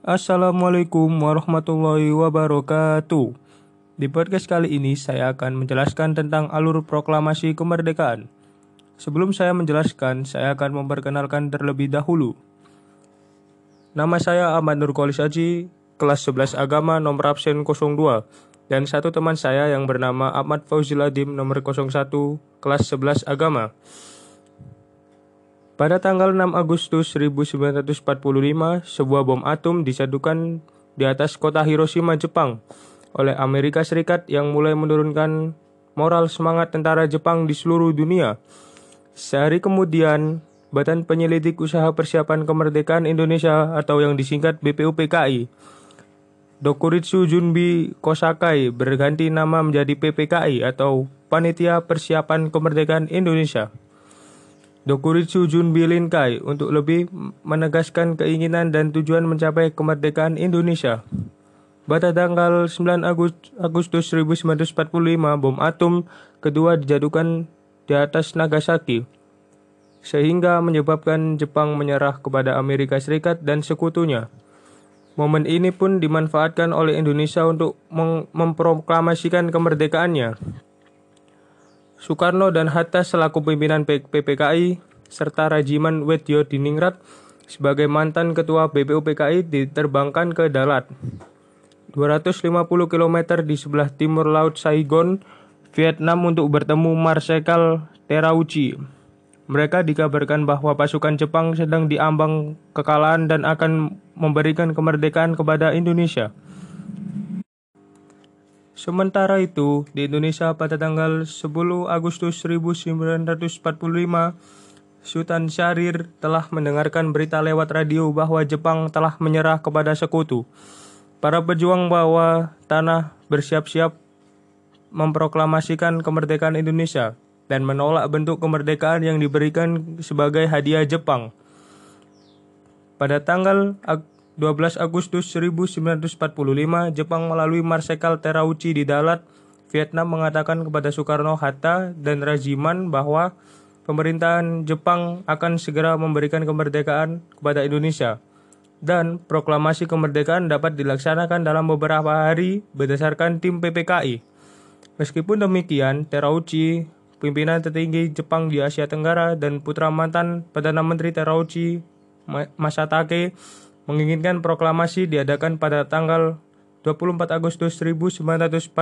Assalamualaikum warahmatullahi wabarakatuh. Di podcast kali ini saya akan menjelaskan tentang alur proklamasi kemerdekaan. Sebelum saya menjelaskan, saya akan memperkenalkan terlebih dahulu. Nama saya Ahmad Nur Haji, kelas 11 agama nomor absen 02 dan satu teman saya yang bernama Ahmad Fauziladim nomor 01 kelas 11 agama. Pada tanggal 6 Agustus 1945, sebuah bom atom disadukan di atas kota Hiroshima, Jepang oleh Amerika Serikat yang mulai menurunkan moral semangat tentara Jepang di seluruh dunia. Sehari kemudian, Badan Penyelidik Usaha Persiapan Kemerdekaan Indonesia atau yang disingkat BPUPKI Dokuritsu Junbi Kosakai berganti nama menjadi PPKI atau Panitia Persiapan Kemerdekaan Indonesia. Dokuritsu Junbi Linkai untuk lebih menegaskan keinginan dan tujuan mencapai kemerdekaan Indonesia. Pada tanggal 9 Agustus 1945, bom atom kedua dijatuhkan di atas Nagasaki, sehingga menyebabkan Jepang menyerah kepada Amerika Serikat dan sekutunya. Momen ini pun dimanfaatkan oleh Indonesia untuk memproklamasikan kemerdekaannya. Soekarno dan Hatta selaku pimpinan PPKI serta Rajiman Wedyo Diningrat sebagai mantan ketua BPUPKI diterbangkan ke Dalat. 250 km di sebelah timur laut Saigon, Vietnam untuk bertemu Marsekal Terauchi. Mereka dikabarkan bahwa pasukan Jepang sedang diambang kekalahan dan akan memberikan kemerdekaan kepada Indonesia. Sementara itu, di Indonesia pada tanggal 10 Agustus 1945, Sultan Syahrir telah mendengarkan berita lewat radio bahwa Jepang telah menyerah kepada sekutu. Para pejuang bawah tanah bersiap-siap memproklamasikan kemerdekaan Indonesia dan menolak bentuk kemerdekaan yang diberikan sebagai hadiah Jepang. Pada tanggal 12 Agustus 1945, Jepang melalui Marsekal Terauchi di Dalat, Vietnam mengatakan kepada Soekarno-Hatta dan Rajiman bahwa pemerintahan Jepang akan segera memberikan kemerdekaan kepada Indonesia dan proklamasi kemerdekaan dapat dilaksanakan dalam beberapa hari berdasarkan tim PPKI. Meskipun demikian, Terauchi pimpinan tertinggi Jepang di Asia Tenggara dan putra mantan Perdana Menteri Terauchi Masatake menginginkan proklamasi diadakan pada tanggal 24 Agustus 1945.